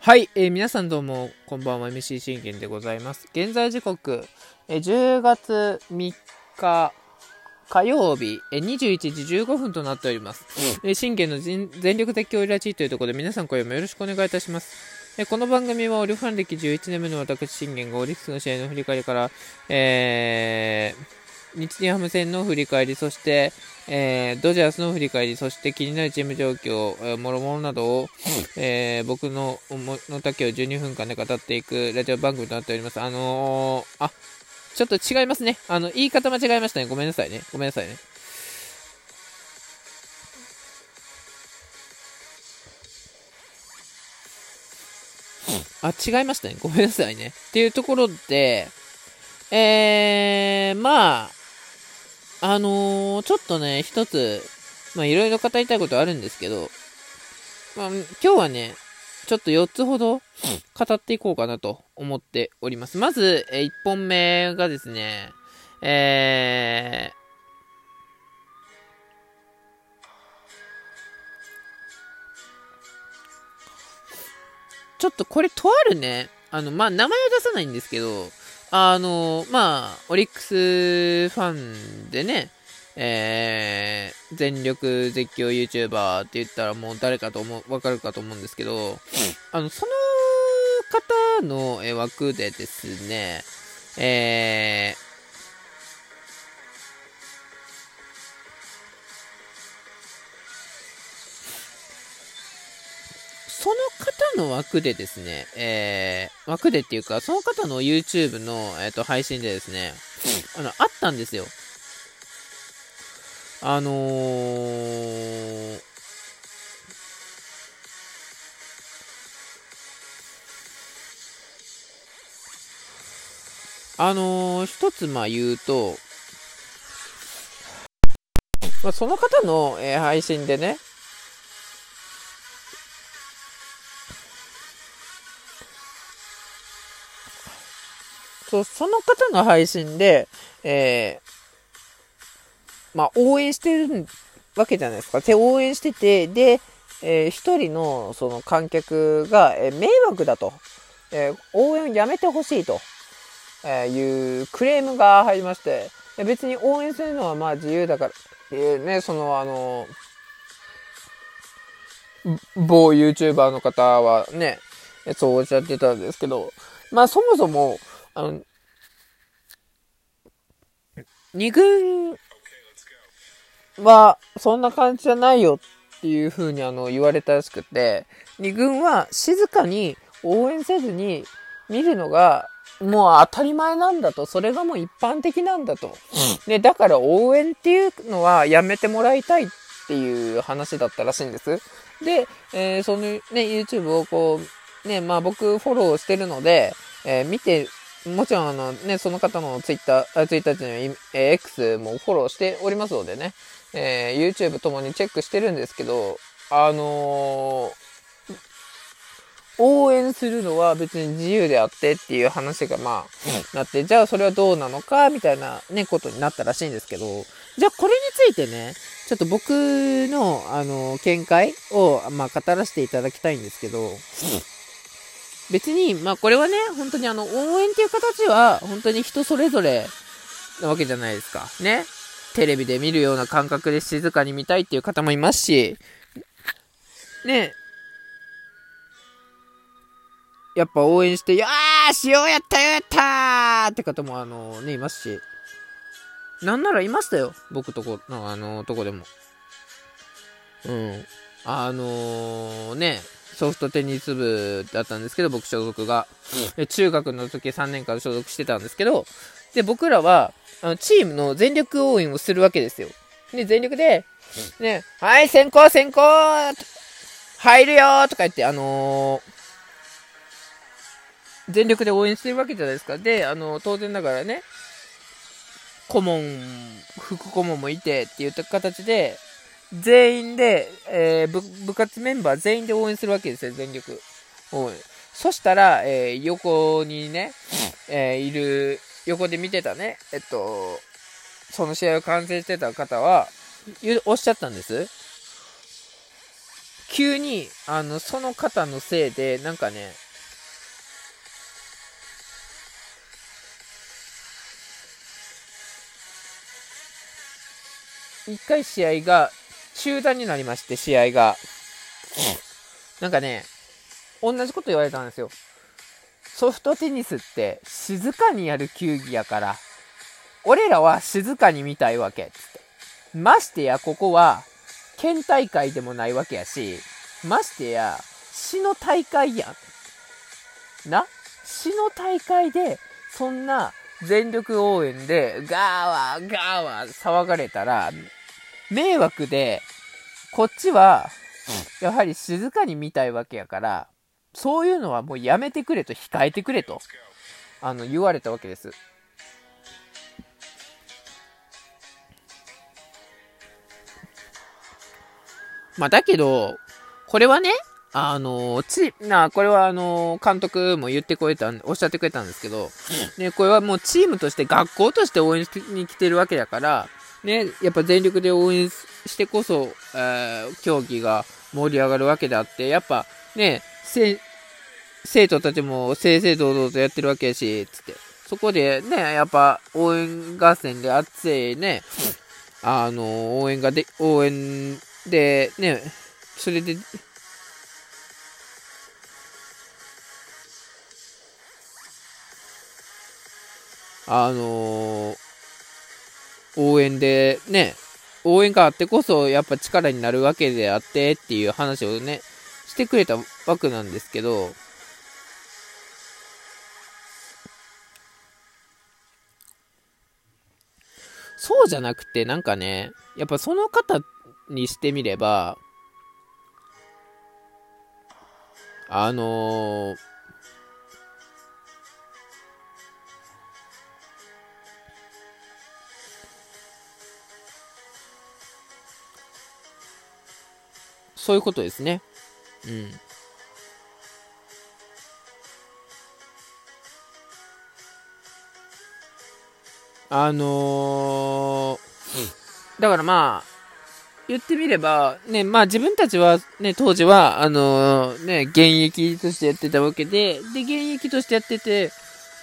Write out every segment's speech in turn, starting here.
はい、えー、皆さんどうも、こんばんは、MC 信玄でございます。現在時刻、えー、10月3日、火曜日、えー、21時15分となっております。えー、信玄の全力絶叫ラジーというところで皆さん今夜もよろしくお願いいたします。えー、この番組はオリファン歴11年目の私信玄がオリックスの試合の振り返りから、えー、日日ハム戦の振り返り、そして、えー、ドジャースの振り返り、そして気になるチーム状況、えー、もろもろなどを、えー、僕のの丈を12分間で語っていくラジオ番組となっております。あのー、あ、ちょっと違いますね。あの、言い方間違えましたね。ごめんなさいね。ごめんなさいね。あ、違いましたね。ごめんなさいね。っていうところで、えー、まあ、あのー、ちょっとね、一つ、まあ、いろいろ語りたいことあるんですけど、まあ、今日はね、ちょっと4つほど語っていこうかなと思っております。まず、え1本目がですね、えー、ちょっとこれとあるね、あの、まあ、名前は出さないんですけど、あの、まあ、オリックスファンでね、えー、全力絶叫 YouTuber って言ったらもう誰かと思う、わかるかと思うんですけど、あの、その方の枠でですね、えー、枠でですね、えー、枠でっていうか、その方の YouTube の、えーと、配信でですね、あの、あったんですよ。あのー、あのー、一つまあ言うと、まあ、その方の、えー、配信でね、そ、その方の配信で、えー、まあ、応援してるわけじゃないですか。で、応援してて、で、えー、一人のその観客が、えー、迷惑だと、えー、応援をやめてほしいと、えいうクレームが入りまして、別に応援するのはまあ自由だから、えー、ね、そのあの、某 YouTuber の方はね、そうおっしゃってたんですけど、まあそもそも、あの、二軍はそんな感じじゃないよっていう風にあの言われたらしくて、二軍は静かに応援せずに見るのがもう当たり前なんだと、それがもう一般的なんだと。で、だから応援っていうのはやめてもらいたいっていう話だったらしいんです。で、えー、そのね、YouTube をこう、ね、まあ僕フォローしてるので、えー、見てもちろんあのね、その方のツイッター、ツイッターっていうのは、えー、X もフォローしておりますのでね、えー、YouTube ともにチェックしてるんですけど、あのー、応援するのは別に自由であってっていう話がまあ、なって、じゃあそれはどうなのかみたいなね、ことになったらしいんですけど、じゃあこれについてね、ちょっと僕の、あの見解を、まあ、語らせていただきたいんですけど、別に、まあこれはね、本当にあの、応援っていう形は、本当に人それぞれなわけじゃないですか。ね。テレビで見るような感覚で静かに見たいっていう方もいますし、ね。やっぱ応援して、よーしようやったよやったーって方もあのね、いますし。なんならいましたよ。僕とこ、あの、とこでも。うん。あのー、ね、ソフトテニス部だったんですけど、僕所属が。うん、中学の時3年間所属してたんですけど、で、僕らは、あの、チームの全力応援をするわけですよ。で、全力で、ね、はい、先行先行入るよとか言って、あのー、全力で応援してるわけじゃないですか。で、あのー、当然ながらね、顧問、副顧問もいてって言った形で、全員で、えー、部部活メンバー全員で応援するわけですよ、全力応援。そしたら、えー、横にね、えー、いる、横で見てたね、えっと、その試合を観戦してた方は、おっしゃったんです。急に、あの、その方のせいで、なんかね、一回試合が中断になりまして、試合が。なんかね、同じこと言われたんですよ。ソフトテニスって静かにやる球技やから、俺らは静かに見たいわけ。つって。ましてや、ここは、県大会でもないわけやし、ましてや、市の大会やん。な？市の大会で、そんな全力応援で、ガーワー、ガーワー騒がれたら、迷惑で、こっちは、やはり静かに見たいわけやから、そういうのはもうやめてくれと、控えてくれと、あの、言われたわけです。まあ、だけど、これはね、あの、チな、これはあの、監督も言ってくれた、おっしゃってくれたんですけど、ね、これはもうチームとして、学校として応援しに来てるわけだから、ね、やっぱ全力で応援してこそ、えー、競技が盛り上がるわけであって、やっぱね、生徒たちも正々堂々とやってるわけやし、つって。そこでね、やっぱ応援合戦で熱いね、あの、応援がで、応援で、ね、それで、あのー応援でね、応援があってこそやっぱ力になるわけであってっていう話をね、してくれたわけなんですけど、そうじゃなくてなんかね、やっぱその方にしてみれば、あのーそういうことですね。うん。あのー、だからまあ、言ってみれば、ね、まあ自分たちはね、当時は、あのー、ね、現役としてやってたわけで、で、現役としてやってて、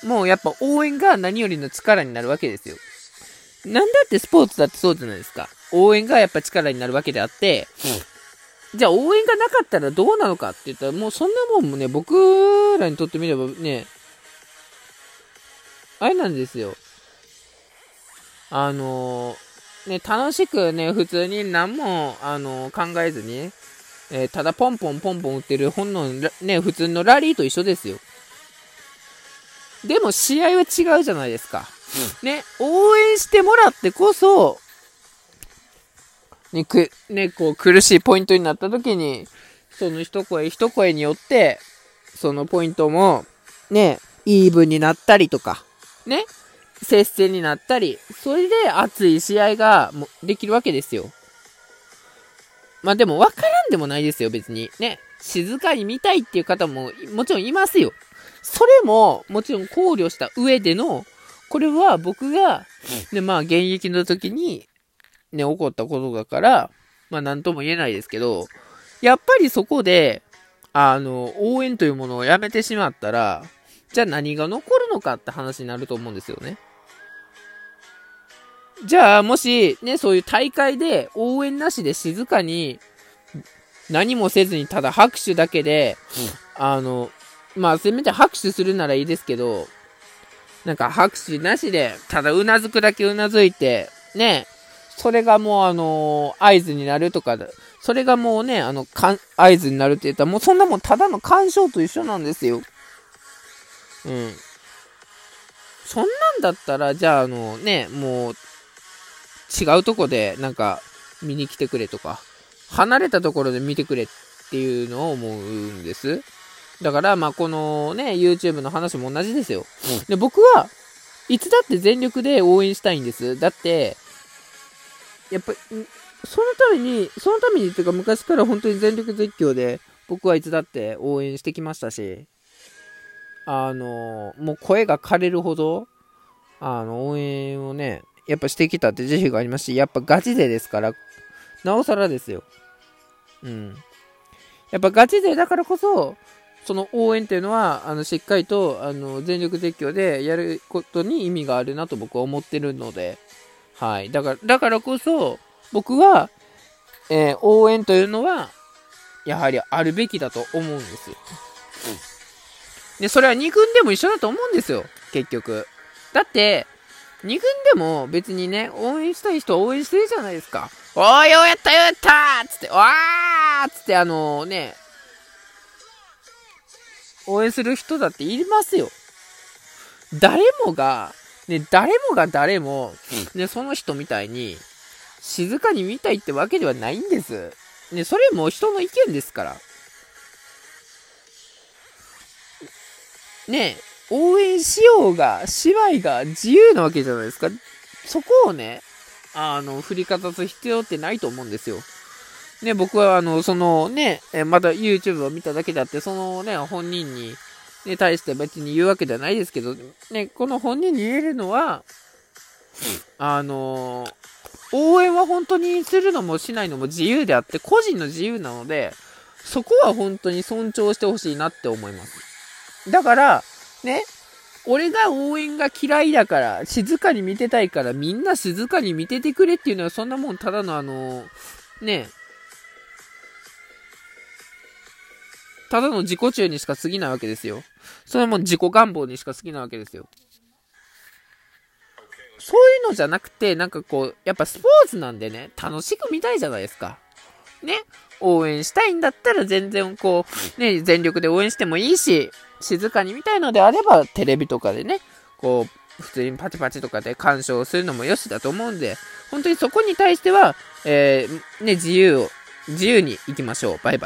もうやっぱ応援が何よりの力になるわけですよ。なんだってスポーツだってそうじゃないですか。応援がやっぱ力になるわけであって、じゃあ応援がなかったらどうなのかって言ったら、もうそんなもんもね、僕らにとってみればね、あれなんですよ。あのー、ね、楽しくね、普通に何も、あのー、考えずに、えー、ただポンポンポンポン打ってる本の、ね、普通のラリーと一緒ですよ。でも試合は違うじゃないですか。うん、ね、応援してもらってこそ、にく、ね、こう苦しいポイントになった時に、その一声一声によって、そのポイントも、ね、イーブンになったりとか、ね、接戦になったり、それで熱い試合がもできるわけですよ。まあでも分からんでもないですよ、別に。ね、静かに見たいっていう方ももちろんいますよ。それももちろん考慮した上での、これは僕が、ね、まあ現役の時にね、起こったことだから、まあなんとも言えないですけど、やっぱりそこで、あの、応援というものをやめてしまったら、じゃあ何が残るのかって話になると思うんですよね。じゃあ、もし、ね、そういう大会で応援なしで静かに、何もせずにただ拍手だけで、あの、まあ、せめて拍手するならいいですけど、なんか拍手なしで、ただうなずくだけうなずいて、ね、それがもうあの合図になるとか、それがもうね、あの、合図になるって言ったら、もうそんなもんただの干渉と一緒なんですよ。うん。そんなんだったら、じゃああのね、もう、違うとこでなんか見に来てくれとか、離れたところで見てくれっていうのを思うんです。だから、まあ、このね、YouTube の話も同じですよ。で、僕はいつだって全力で応援したいんです。だって、やっぱ、そのために、そのためにっていうか昔から本当に全力絶叫で僕はいつだって応援してきましたし、あの、もう声が枯れるほど、あの、応援をね、やっぱしてきたって自負がありますし、やっぱガチ勢ですから、なおさらですよ。うん。やっぱガチ勢だからこそ、その応援っていうのは、あの、しっかりと、あの、全力絶叫でやることに意味があるなと僕は思ってるので、はい。だから、だからこそ、僕は、えー、応援というのは、やはりあるべきだと思うんですよ。で、それは2軍でも一緒だと思うんですよ、結局。だって、2軍でも別にね、応援したい人は応援してるじゃないですか。おーよ、やったよ、やったーつって、わーつって、あのー、ね、応援する人だっていますよ。誰もが、ね、誰もが誰も、ね、その人みたいに、静かに見たいってわけではないんです。ね、それも人の意見ですから。ね、応援しようが、芝居が自由なわけじゃないですか。そこをね、あの、振りかざす必要ってないと思うんですよ。ね、僕はあの、そのね、また YouTube を見ただけであって、そのね、本人に、ね、対して別に言うわけじゃないですけど、ね、この本人に言えるのは、あの応援は本当にするのもしないのも自由であって、個人の自由なので、そこは本当に尊重してほしいなって思います。だから、ね、俺が応援が嫌いだから、静かに見てたいから、みんな静かに見ててくれっていうのは、そんなもんただのあの、ね、ただの自己中にしか過ぎないわけですよ。それも自己願望にしか過ぎないわけですよ。そういうのじゃなくて、なんかこう、やっぱスポーツなんでね、楽しく見たいじゃないですか。ね？応援したいんだったら全然こう、ね、全力で応援してもいいし、静かに見たいのであれば、テレビとかでね、こう、普通にパチパチとかで鑑賞するのもよしだと思うんで、本当にそこに対しては、えー、ね、自由を、自由に行きましょう。バイバイ。